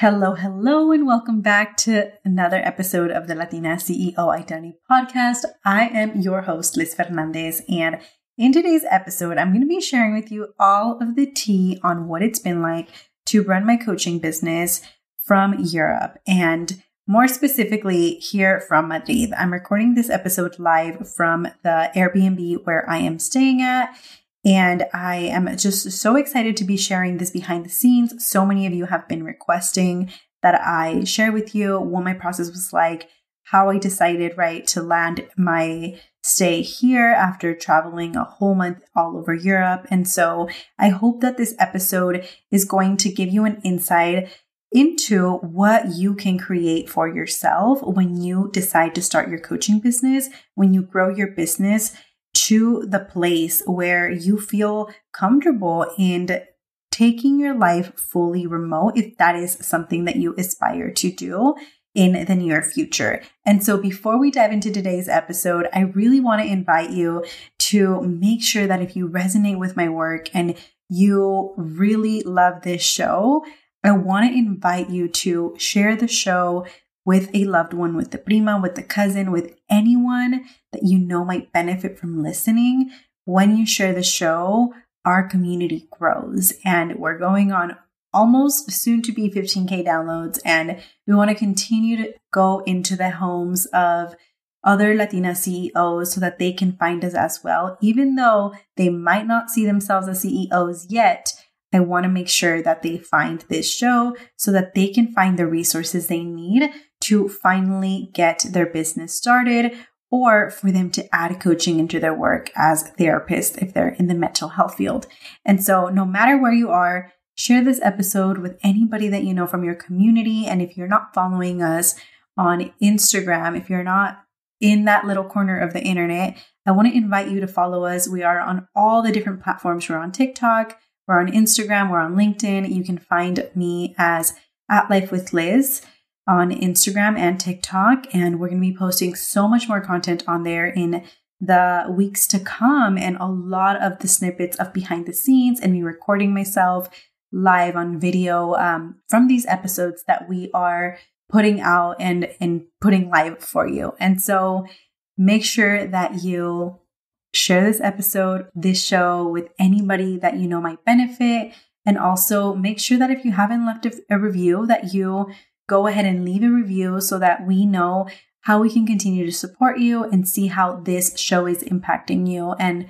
Hello, hello, and welcome back to another episode of the Latina CEO Identity Podcast. I am your host, Liz Fernandez, and in today's episode, I'm going to be sharing with you all of the tea on what it's been like to run my coaching business from Europe and more specifically here from Madrid. I'm recording this episode live from the Airbnb where I am staying at. And I am just so excited to be sharing this behind the scenes. So many of you have been requesting that I share with you what my process was like, how I decided, right, to land my stay here after traveling a whole month all over Europe. And so I hope that this episode is going to give you an insight into what you can create for yourself when you decide to start your coaching business, when you grow your business to the place where you feel comfortable in taking your life fully remote if that is something that you aspire to do in the near future. And so before we dive into today's episode, I really want to invite you to make sure that if you resonate with my work and you really love this show, I want to invite you to share the show with a loved one, with the prima, with the cousin, with anyone that you know might benefit from listening. When you share the show, our community grows and we're going on almost soon to be 15K downloads. And we want to continue to go into the homes of other Latina CEOs so that they can find us as well. Even though they might not see themselves as CEOs yet, I want to make sure that they find this show so that they can find the resources they need to finally get their business started or for them to add coaching into their work as therapists if they're in the mental health field. And so, no matter where you are, share this episode with anybody that you know from your community. And if you're not following us on Instagram, if you're not in that little corner of the internet, I want to invite you to follow us. We are on all the different platforms. We're on TikTok, we're on Instagram, we're on LinkedIn. You can find me as at Life with Liz on Instagram and TikTok. And we're going to be posting so much more content on there in the weeks to come and a lot of the snippets of behind the scenes and me recording myself live on video um, from these episodes that we are putting out and, and putting live for you. And so make sure that you share this episode, this show with anybody that you know might benefit. And also make sure that if you haven't left a, a review that you go ahead and leave a review so that we know how we can continue to support you and see how this show is impacting you and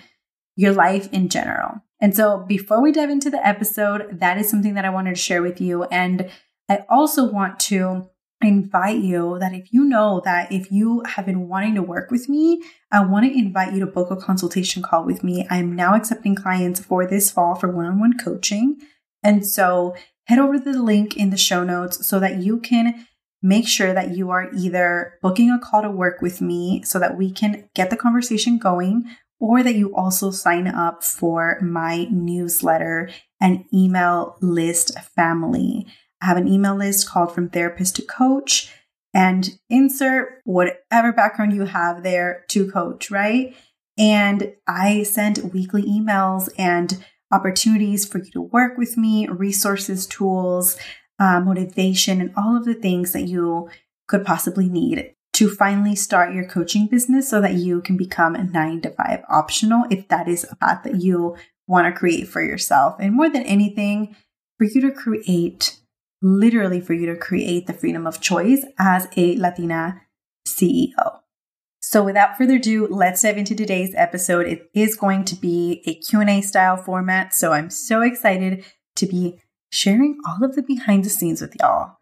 your life in general. And so, before we dive into the episode, that is something that I wanted to share with you. And I also want to invite you that if you know that if you have been wanting to work with me, I want to invite you to book a consultation call with me. I am now accepting clients for this fall for one on one coaching. And so, head over to the link in the show notes so that you can make sure that you are either booking a call to work with me so that we can get the conversation going or that you also sign up for my newsletter and email list family. I have an email list called From Therapist to Coach and insert whatever background you have there to coach, right? And I send weekly emails and opportunities for you to work with me, resources, tools, uh, motivation, and all of the things that you could possibly need to finally start your coaching business so that you can become a nine to five optional if that is a path that you want to create for yourself. And more than anything, for you to create, literally for you to create the freedom of choice as a Latina CEO. So without further ado, let's dive into today's episode. It is going to be a Q&A style format, so I'm so excited to be sharing all of the behind the scenes with y'all.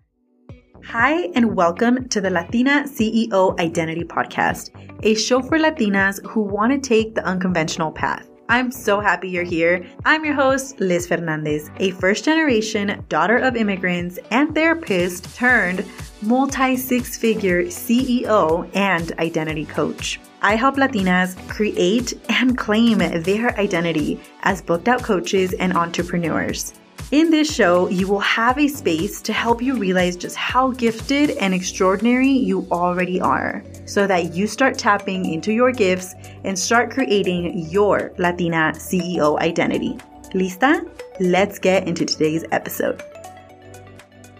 Hi, and welcome to the Latina CEO Identity Podcast, a show for Latinas who want to take the unconventional path. I'm so happy you're here. I'm your host, Liz Fernandez, a first generation daughter of immigrants and therapist turned multi six figure CEO and identity coach. I help Latinas create and claim their identity as booked out coaches and entrepreneurs. In this show, you will have a space to help you realize just how gifted and extraordinary you already are so that you start tapping into your gifts and start creating your Latina CEO identity. Lista? Let's get into today's episode.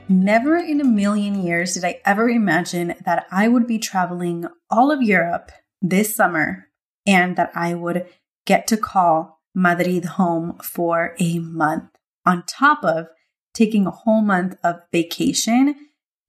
Never in a million years did I ever imagine that I would be traveling all of Europe this summer and that I would get to call Madrid home for a month on top of taking a whole month of vacation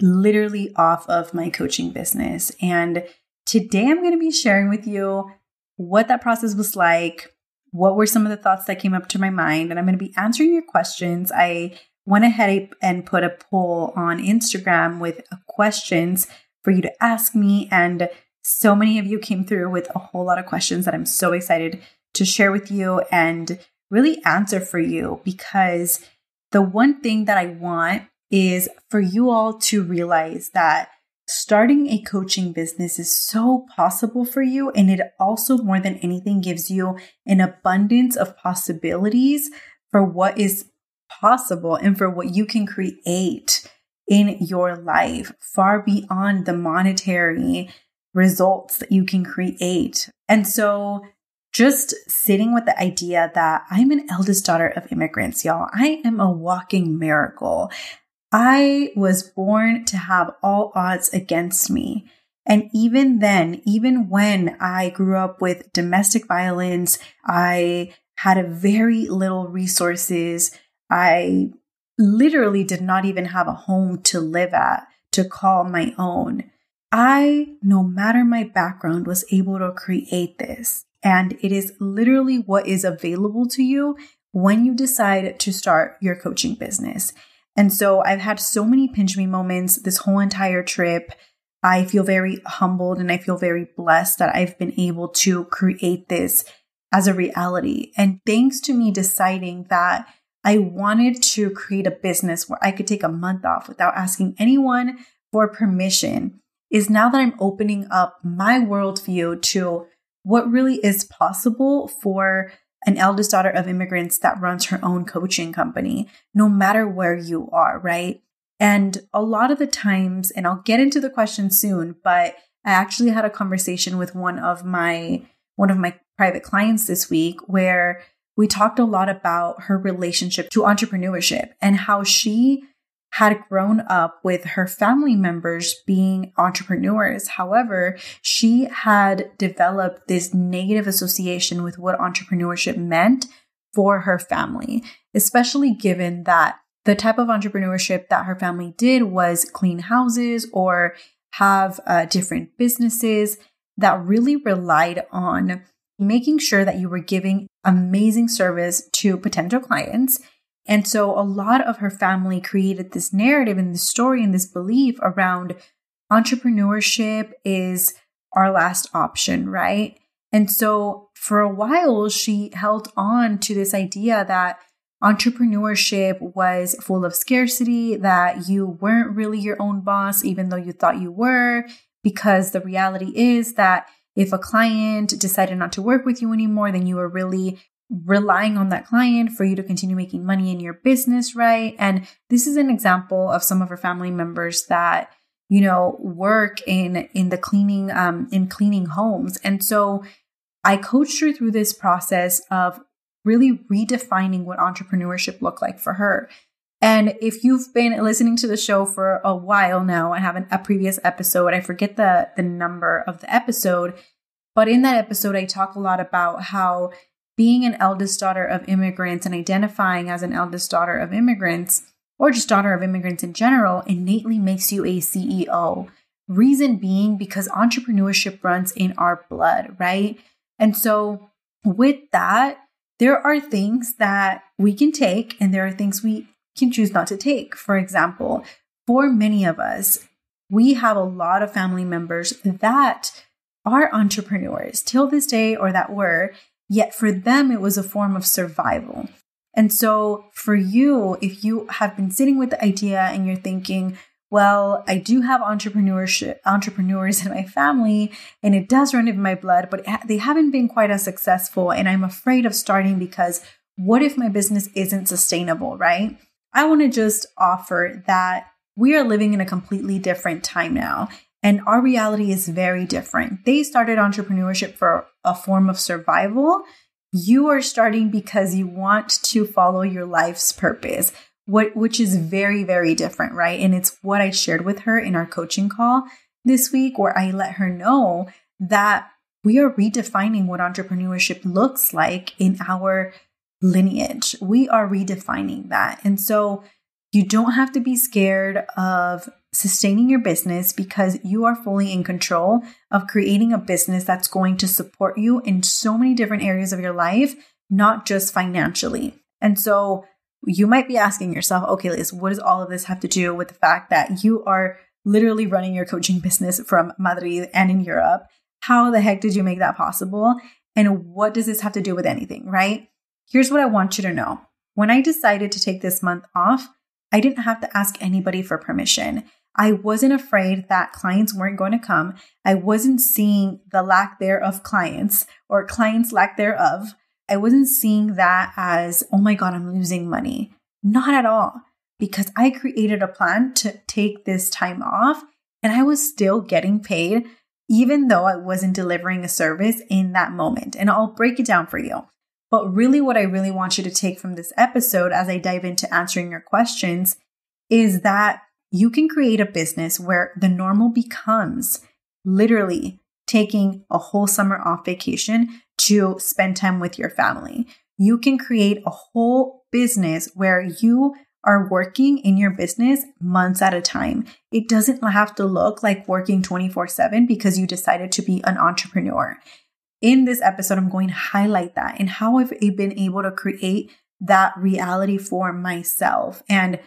literally off of my coaching business. And today I'm going to be sharing with you what that process was like, what were some of the thoughts that came up to my mind, and I'm going to be answering your questions. I went ahead and put a poll on Instagram with questions for you to ask me. And so many of you came through with a whole lot of questions that I'm so excited to share with you and really answer for you because the one thing that I want is for you all to realize that starting a coaching business is so possible for you. And it also, more than anything, gives you an abundance of possibilities for what is possible and for what you can create in your life far beyond the monetary results that you can create. And so just sitting with the idea that I'm an eldest daughter of immigrants, y'all. I am a walking miracle. I was born to have all odds against me. And even then, even when I grew up with domestic violence, I had a very little resources. I literally did not even have a home to live at, to call my own. I, no matter my background, was able to create this. And it is literally what is available to you when you decide to start your coaching business. And so I've had so many pinch me moments this whole entire trip. I feel very humbled and I feel very blessed that I've been able to create this as a reality. And thanks to me deciding that I wanted to create a business where I could take a month off without asking anyone for permission is now that I'm opening up my worldview to what really is possible for an eldest daughter of immigrants that runs her own coaching company, no matter where you are, right? And a lot of the times, and I'll get into the question soon, but I actually had a conversation with one of my one of my private clients this week where we talked a lot about her relationship to entrepreneurship and how she had grown up with her family members being entrepreneurs. However, she had developed this negative association with what entrepreneurship meant for her family, especially given that the type of entrepreneurship that her family did was clean houses or have uh, different businesses that really relied on making sure that you were giving amazing service to potential clients. And so a lot of her family created this narrative and this story and this belief around entrepreneurship is our last option, right? And so for a while, she held on to this idea that entrepreneurship was full of scarcity, that you weren't really your own boss, even though you thought you were, because the reality is that if a client decided not to work with you anymore, then you were really relying on that client for you to continue making money in your business, right? And this is an example of some of her family members that you know work in in the cleaning um in cleaning homes. And so I coached her through this process of really redefining what entrepreneurship looked like for her. And if you've been listening to the show for a while now, I have an, a previous episode. I forget the the number of the episode, but in that episode, I talk a lot about how being an eldest daughter of immigrants and identifying as an eldest daughter of immigrants, or just daughter of immigrants in general, innately makes you a CEO. Reason being because entrepreneurship runs in our blood, right? And so, with that, there are things that we can take and there are things we can choose not to take. For example, for many of us, we have a lot of family members that are entrepreneurs till this day or that were, yet for them it was a form of survival. And so for you, if you have been sitting with the idea and you're thinking, well, I do have entrepreneurship entrepreneurs in my family and it does run in my blood, but they haven't been quite as successful and I'm afraid of starting because what if my business isn't sustainable, right? I want to just offer that we are living in a completely different time now. And our reality is very different. They started entrepreneurship for a form of survival. You are starting because you want to follow your life's purpose, what which is very very different, right? And it's what I shared with her in our coaching call this week where I let her know that we are redefining what entrepreneurship looks like in our lineage. We are redefining that. And so you don't have to be scared of sustaining your business because you are fully in control of creating a business that's going to support you in so many different areas of your life, not just financially. And so you might be asking yourself, okay, Liz, what does all of this have to do with the fact that you are literally running your coaching business from Madrid and in Europe? How the heck did you make that possible? And what does this have to do with anything, right? Here's what I want you to know. When I decided to take this month off, I didn't have to ask anybody for permission. I wasn't afraid that clients weren't going to come. I wasn't seeing the lack there of clients or clients lack thereof. I wasn't seeing that as, oh my God, I'm losing money. Not at all, because I created a plan to take this time off and I was still getting paid, even though I wasn't delivering a service in that moment. And I'll break it down for you. But really, what I really want you to take from this episode as I dive into answering your questions is that you can create a business where the normal becomes literally taking a whole summer off vacation to spend time with your family. You can create a whole business where you are working in your business months at a time. It doesn't have to look like working 24 7 because you decided to be an entrepreneur. In this episode, I'm going to highlight that and how I've been able to create that reality for myself. And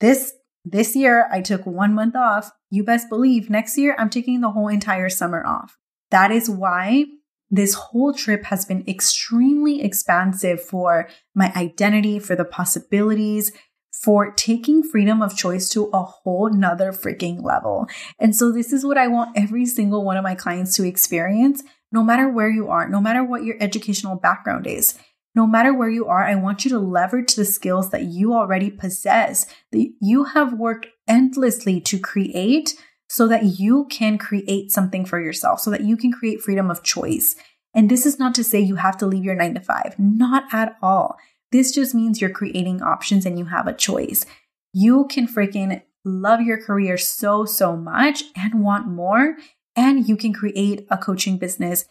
this this year, I took one month off. You best believe next year, I'm taking the whole entire summer off. That is why this whole trip has been extremely expansive for my identity, for the possibilities, for taking freedom of choice to a whole nother freaking level. And so this is what I want every single one of my clients to experience, no matter where you are, no matter what your educational background is. No matter where you are, I want you to leverage the skills that you already possess, that you have worked endlessly to create so that you can create something for yourself, so that you can create freedom of choice. And this is not to say you have to leave your nine to five, not at all. This just means you're creating options and you have a choice. You can freaking love your career so, so much and want more. And you can create a coaching business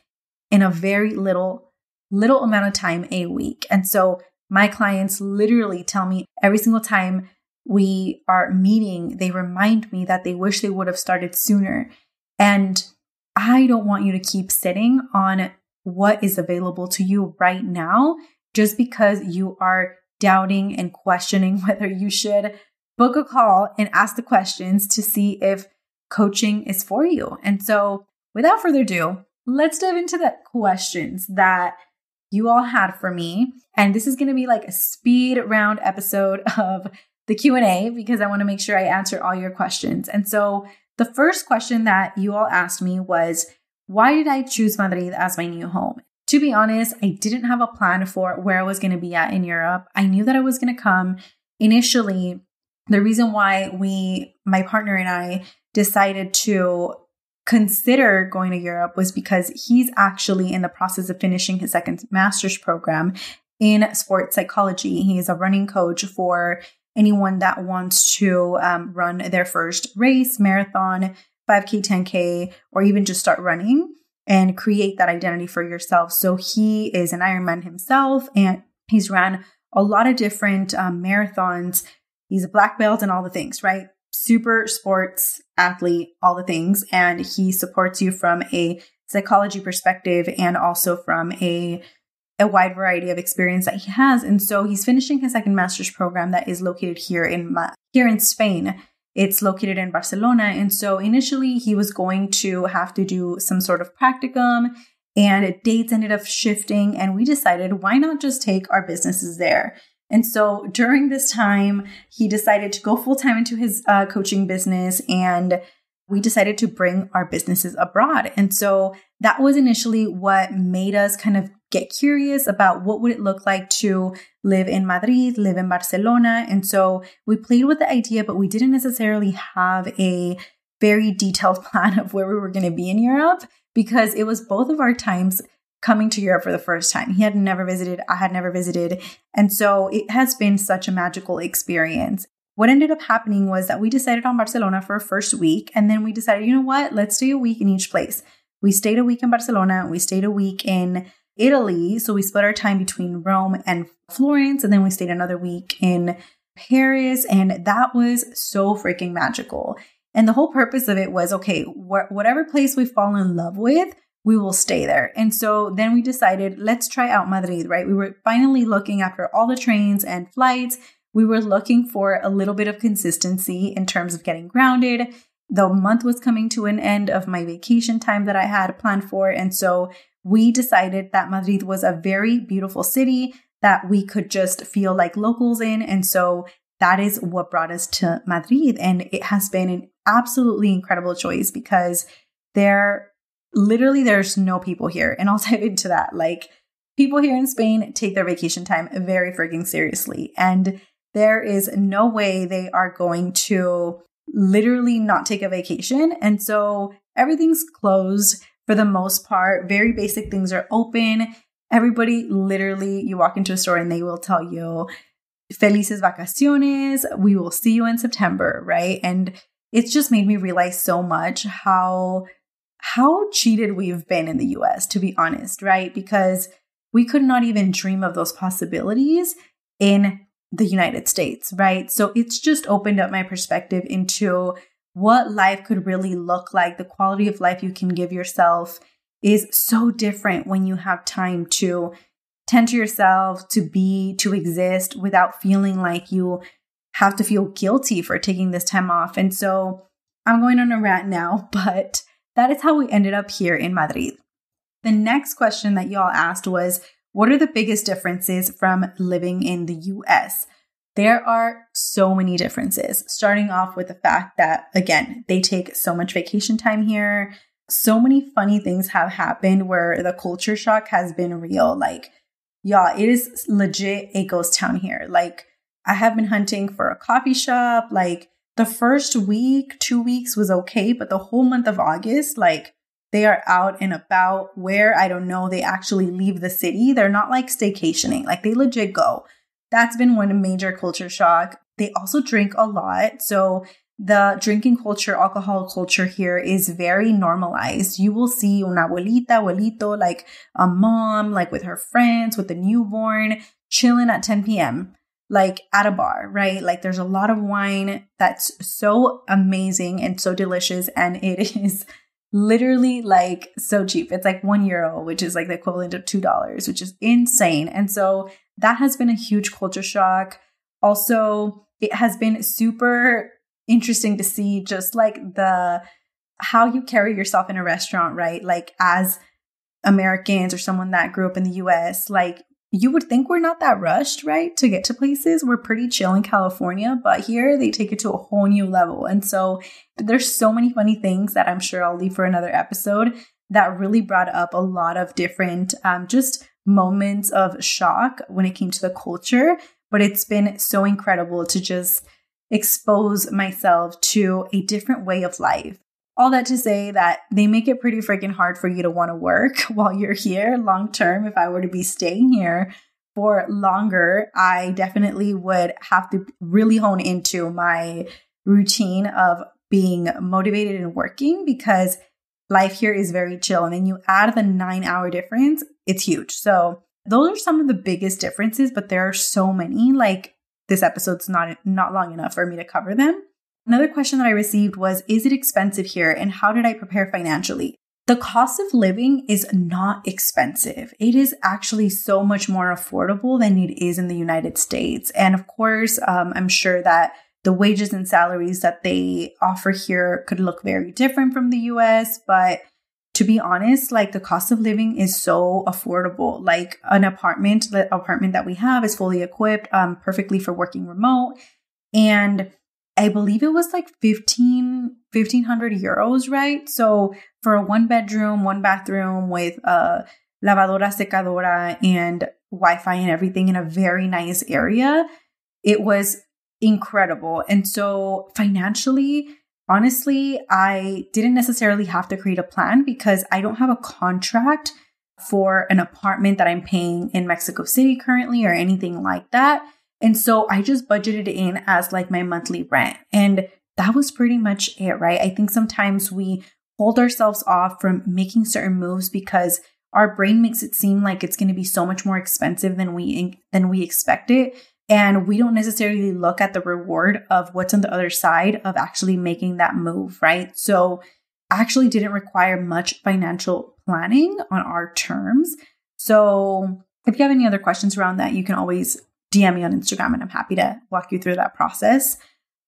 in a very little little amount of time a week. And so my clients literally tell me every single time we are meeting, they remind me that they wish they would have started sooner. And I don't want you to keep sitting on what is available to you right now just because you are doubting and questioning whether you should book a call and ask the questions to see if coaching is for you. And so, without further ado, let's dive into the questions that you all had for me. And this is going to be like a speed round episode of the Q&A because I want to make sure I answer all your questions. And so the first question that you all asked me was, why did I choose Madrid as my new home? To be honest, I didn't have a plan for where I was going to be at in Europe. I knew that I was going to come initially. The reason why we, my partner and I, decided to consider going to Europe was because he's actually in the process of finishing his second master's program in sports psychology. He is a running coach for anyone that wants to um, run their first race, marathon, 5K, 10K, or even just start running and create that identity for yourself. So he is an Ironman himself and he's ran a lot of different um, marathons. He's a black belt and all the things, right? Super sports athlete, all the things. And he supports you from a psychology perspective and also from a a wide variety of experience that he has. And so he's finishing his second master's program that is located here in here in Spain. It's located in Barcelona. And so initially he was going to have to do some sort of practicum and dates ended up shifting. And we decided why not just take our businesses there? And so during this time, he decided to go full time into his uh, coaching business and we decided to bring our businesses abroad. And so that was initially what made us kind of get curious about what would it look like to live in Madrid, live in Barcelona. And so we played with the idea, but we didn't necessarily have a very detailed plan of where we were going to be in Europe because it was both of our times coming to Europe for the first time. He had never visited, I had never visited. And so it has been such a magical experience. What ended up happening was that we decided on Barcelona for a first week. And then we decided, you know what? Let's stay a week in each place. We stayed a week in Barcelona. We stayed a week in Italy. So we split our time between Rome and Florence. And then we stayed another week in Paris. And that was so freaking magical. And the whole purpose of it was okay, wh- whatever place we fall in love with, we will stay there. And so then we decided, let's try out Madrid, right? We were finally looking after all the trains and flights. We were looking for a little bit of consistency in terms of getting grounded. The month was coming to an end of my vacation time that I had planned for. And so we decided that Madrid was a very beautiful city that we could just feel like locals in. And so that is what brought us to Madrid. And it has been an absolutely incredible choice because there literally there's no people here. And I'll dive into that. Like people here in Spain take their vacation time very freaking seriously. And there is no way they are going to literally not take a vacation. And so everything's closed for the most part. Very basic things are open. Everybody literally, you walk into a store and they will tell you, Felices vacaciones. We will see you in September, right? And it's just made me realize so much how how cheated we've been in the US, to be honest, right? Because we could not even dream of those possibilities in the United States, right? So it's just opened up my perspective into what life could really look like. The quality of life you can give yourself is so different when you have time to tend to yourself, to be, to exist without feeling like you have to feel guilty for taking this time off. And so I'm going on a rant now, but that is how we ended up here in Madrid. The next question that y'all asked was What are the biggest differences from living in the US? There are so many differences, starting off with the fact that, again, they take so much vacation time here. So many funny things have happened where the culture shock has been real. Like, y'all, it is legit a ghost town here. Like, I have been hunting for a coffee shop. Like, the first week, two weeks was okay, but the whole month of August, like they are out and about where I don't know, they actually leave the city. They're not like staycationing, like they legit go. That's been one major culture shock. They also drink a lot. So the drinking culture, alcohol culture here is very normalized. You will see una abuelita, abuelito, like a mom, like with her friends, with the newborn, chilling at 10 p.m like at a bar, right? Like there's a lot of wine that's so amazing and so delicious. And it is literally like so cheap. It's like one euro, which is like the equivalent of $2, which is insane. And so that has been a huge culture shock. Also, it has been super interesting to see just like the how you carry yourself in a restaurant, right? Like as Americans or someone that grew up in the US, like you would think we're not that rushed, right? To get to places. We're pretty chill in California, but here they take it to a whole new level. And so there's so many funny things that I'm sure I'll leave for another episode that really brought up a lot of different um, just moments of shock when it came to the culture. But it's been so incredible to just expose myself to a different way of life all that to say that they make it pretty freaking hard for you to want to work while you're here long term. If I were to be staying here for longer, I definitely would have to really hone into my routine of being motivated and working because life here is very chill. And then you add the nine hour difference, it's huge. So those are some of the biggest differences, but there are so many. Like this episode's not not long enough for me to cover them. Another question that I received was Is it expensive here and how did I prepare financially? The cost of living is not expensive. It is actually so much more affordable than it is in the United States. And of course, um, I'm sure that the wages and salaries that they offer here could look very different from the US, but to be honest, like the cost of living is so affordable. Like an apartment, the apartment that we have is fully equipped, um, perfectly for working remote. And I believe it was like 15, 1500 euros, right? So for a one bedroom, one bathroom with a lavadora, secadora, and Wi Fi and everything in a very nice area, it was incredible. And so financially, honestly, I didn't necessarily have to create a plan because I don't have a contract for an apartment that I'm paying in Mexico City currently or anything like that. And so I just budgeted in as like my monthly rent. And that was pretty much it, right? I think sometimes we hold ourselves off from making certain moves because our brain makes it seem like it's going to be so much more expensive than we than we expect it and we don't necessarily look at the reward of what's on the other side of actually making that move, right? So actually didn't require much financial planning on our terms. So if you have any other questions around that, you can always DM me on Instagram and I'm happy to walk you through that process.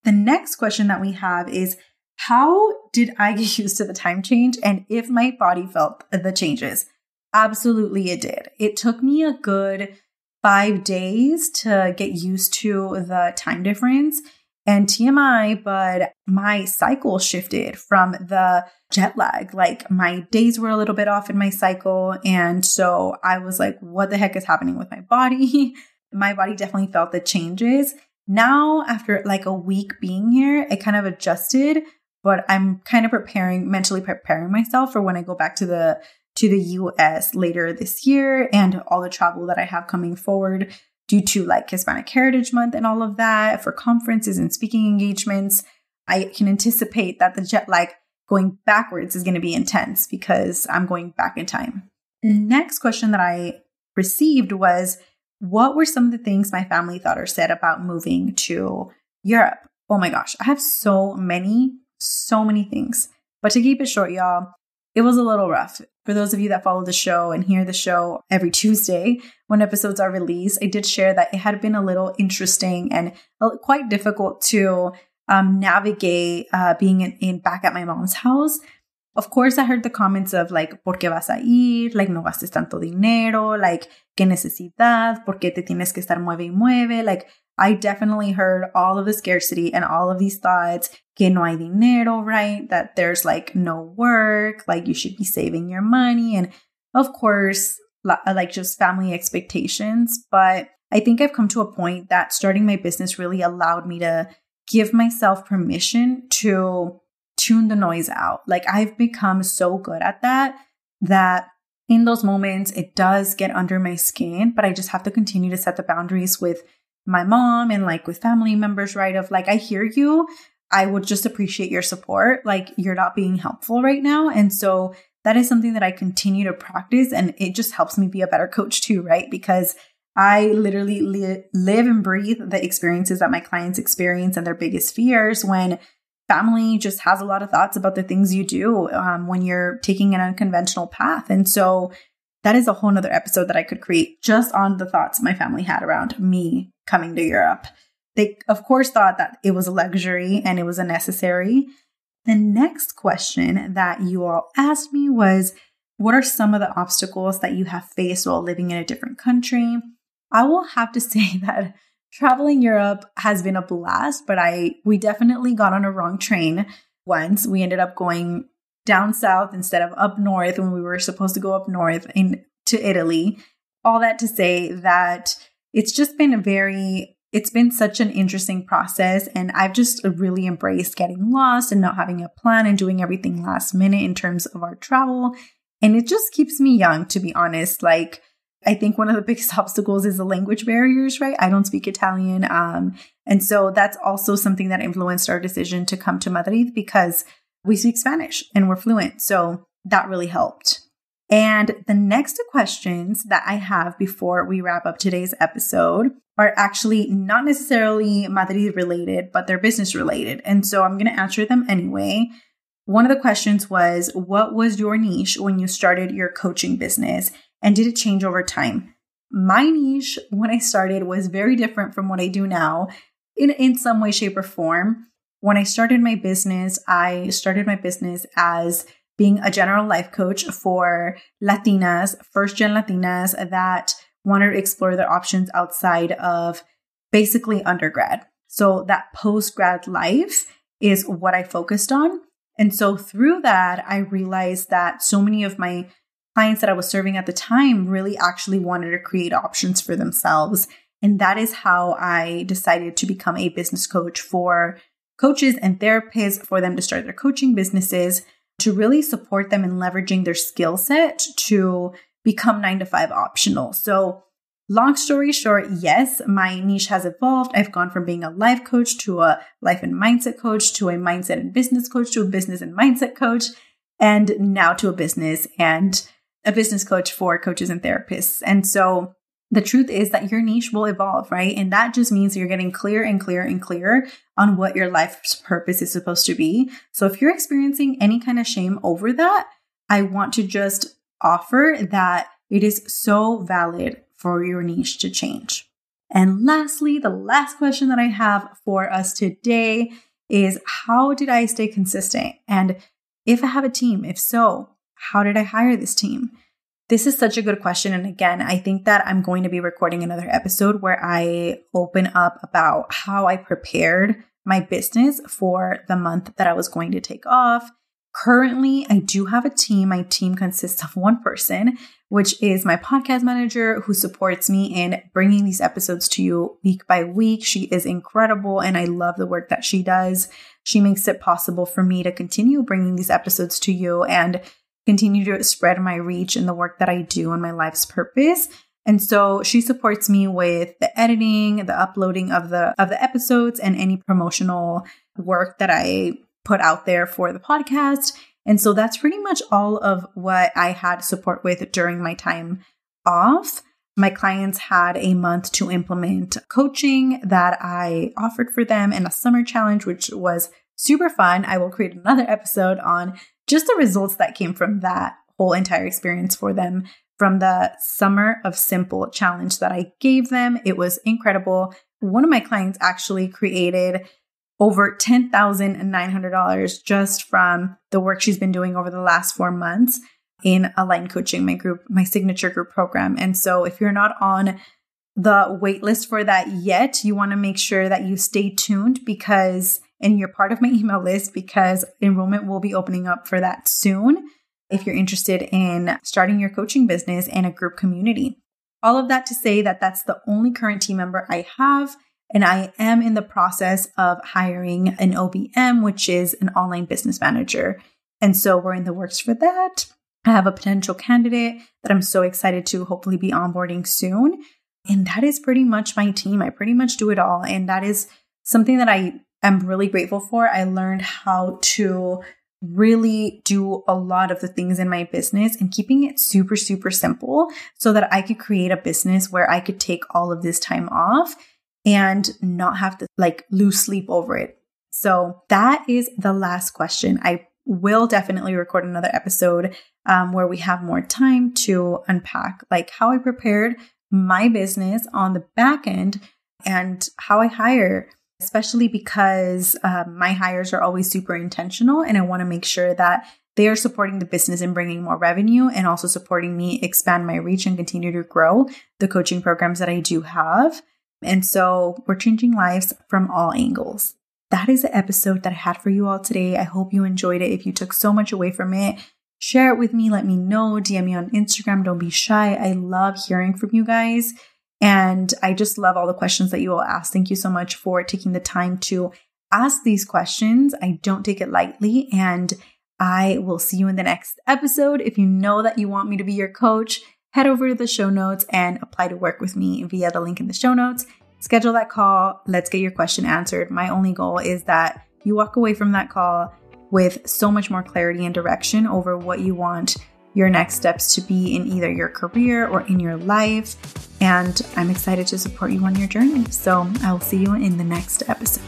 The next question that we have is how did I get used to the time change and if my body felt the changes? Absolutely, it did. It took me a good five days to get used to the time difference and TMI, but my cycle shifted from the jet lag. Like my days were a little bit off in my cycle. And so I was like, what the heck is happening with my body? my body definitely felt the changes. Now, after like a week being here, it kind of adjusted, but I'm kind of preparing, mentally preparing myself for when I go back to the to the US later this year and all the travel that I have coming forward due to like Hispanic Heritage Month and all of that for conferences and speaking engagements. I can anticipate that the jet lag going backwards is going to be intense because I'm going back in time. Next question that I received was What were some of the things my family thought or said about moving to Europe? Oh my gosh, I have so many, so many things. But to keep it short, y'all, it was a little rough. For those of you that follow the show and hear the show every Tuesday when episodes are released, I did share that it had been a little interesting and quite difficult to um, navigate uh, being in, in, back at my mom's house. Of course, I heard the comments of like, ¿por qué vas a ir? Like, no gastes tanto dinero. Like, ¿qué necesidad? ¿Por qué te tienes que estar mueve y mueve? Like, I definitely heard all of the scarcity and all of these thoughts que no hay dinero, right? That there's like no work, like you should be saving your money. And of course, like just family expectations. But I think I've come to a point that starting my business really allowed me to give myself permission to tune the noise out. Like I've become so good at that that in those moments, it does get under my skin, but I just have to continue to set the boundaries with my mom and like with family members, right? Of like, I hear you. I would just appreciate your support. Like, you're not being helpful right now. And so that is something that I continue to practice. And it just helps me be a better coach too, right? Because I literally li- live and breathe the experiences that my clients experience and their biggest fears when family just has a lot of thoughts about the things you do um, when you're taking an unconventional path. And so that is a whole nother episode that I could create just on the thoughts my family had around me coming to Europe. They, of course, thought that it was a luxury and it was a necessary. The next question that you all asked me was What are some of the obstacles that you have faced while living in a different country? I will have to say that traveling Europe has been a blast, but I we definitely got on a wrong train once. We ended up going down south instead of up north when we were supposed to go up north in to Italy. All that to say that it's just been a very it's been such an interesting process and I've just really embraced getting lost and not having a plan and doing everything last minute in terms of our travel. And it just keeps me young, to be honest. Like, I think one of the biggest obstacles is the language barriers, right? I don't speak Italian. Um, and so that's also something that influenced our decision to come to Madrid because we speak Spanish and we're fluent. So that really helped. And the next questions that I have before we wrap up today's episode are actually not necessarily Madrid related, but they're business related. And so I'm going to answer them anyway. One of the questions was What was your niche when you started your coaching business? And did it change over time? My niche when I started was very different from what I do now in, in some way, shape, or form. When I started my business, I started my business as being a general life coach for Latinas, first gen Latinas that wanted to explore their options outside of basically undergrad. So that post grad life is what I focused on. And so through that, I realized that so many of my clients that I was serving at the time really actually wanted to create options for themselves. And that is how I decided to become a business coach for coaches and therapists for them to start their coaching businesses to really support them in leveraging their skill set to become nine to five optional. So Long story short, yes, my niche has evolved. I've gone from being a life coach to a life and mindset coach to a mindset and business coach to a business and mindset coach, and now to a business and a business coach for coaches and therapists. And so the truth is that your niche will evolve, right? And that just means you're getting clear and clear and clear on what your life's purpose is supposed to be. So if you're experiencing any kind of shame over that, I want to just offer that it is so valid for your niche to change. And lastly, the last question that I have for us today is how did I stay consistent? And if I have a team, if so, how did I hire this team? This is such a good question. And again, I think that I'm going to be recording another episode where I open up about how I prepared my business for the month that I was going to take off Currently, I do have a team. My team consists of one person, which is my podcast manager who supports me in bringing these episodes to you week by week. She is incredible and I love the work that she does. She makes it possible for me to continue bringing these episodes to you and continue to spread my reach and the work that I do and my life's purpose. And so she supports me with the editing, the uploading of the of the episodes and any promotional work that I put out there for the podcast. And so that's pretty much all of what I had support with during my time off. My clients had a month to implement coaching that I offered for them and a summer challenge, which was super fun. I will create another episode on just the results that came from that whole entire experience for them from the Summer of Simple challenge that I gave them. It was incredible. One of my clients actually created over $10,900 just from the work she's been doing over the last four months in Align Coaching, my group, my signature group program. And so if you're not on the waitlist for that yet, you want to make sure that you stay tuned because, and you're part of my email list because enrollment will be opening up for that soon if you're interested in starting your coaching business in a group community. All of that to say that that's the only current team member I have. And I am in the process of hiring an OBM, which is an online business manager. And so we're in the works for that. I have a potential candidate that I'm so excited to hopefully be onboarding soon. And that is pretty much my team. I pretty much do it all. And that is something that I am really grateful for. I learned how to really do a lot of the things in my business and keeping it super, super simple so that I could create a business where I could take all of this time off and not have to like lose sleep over it. So that is the last question. I will definitely record another episode um, where we have more time to unpack like how I prepared my business on the back end and how I hire, especially because um, my hires are always super intentional and I want to make sure that they are supporting the business and bringing more revenue and also supporting me expand my reach and continue to grow the coaching programs that I do have. And so we're changing lives from all angles. That is the episode that I had for you all today. I hope you enjoyed it. If you took so much away from it, share it with me. Let me know. DM me on Instagram. Don't be shy. I love hearing from you guys. And I just love all the questions that you all ask. Thank you so much for taking the time to ask these questions. I don't take it lightly. And I will see you in the next episode. If you know that you want me to be your coach, head over to the show notes and apply to work with me via the link in the show notes. Schedule that call. Let's get your question answered. My only goal is that you walk away from that call with so much more clarity and direction over what you want your next steps to be in either your career or in your life. And I'm excited to support you on your journey. So I will see you in the next episode.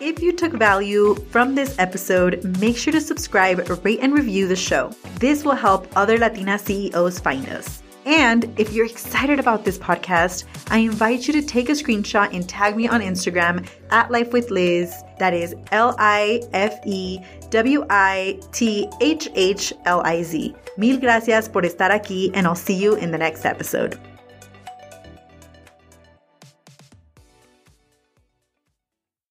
If you took value from this episode, make sure to subscribe, rate, and review the show. This will help other Latina CEOs find us. And if you're excited about this podcast, I invite you to take a screenshot and tag me on Instagram at Life with Liz. That is L I F E W I T H H L I Z. Mil gracias por estar aquí, and I'll see you in the next episode.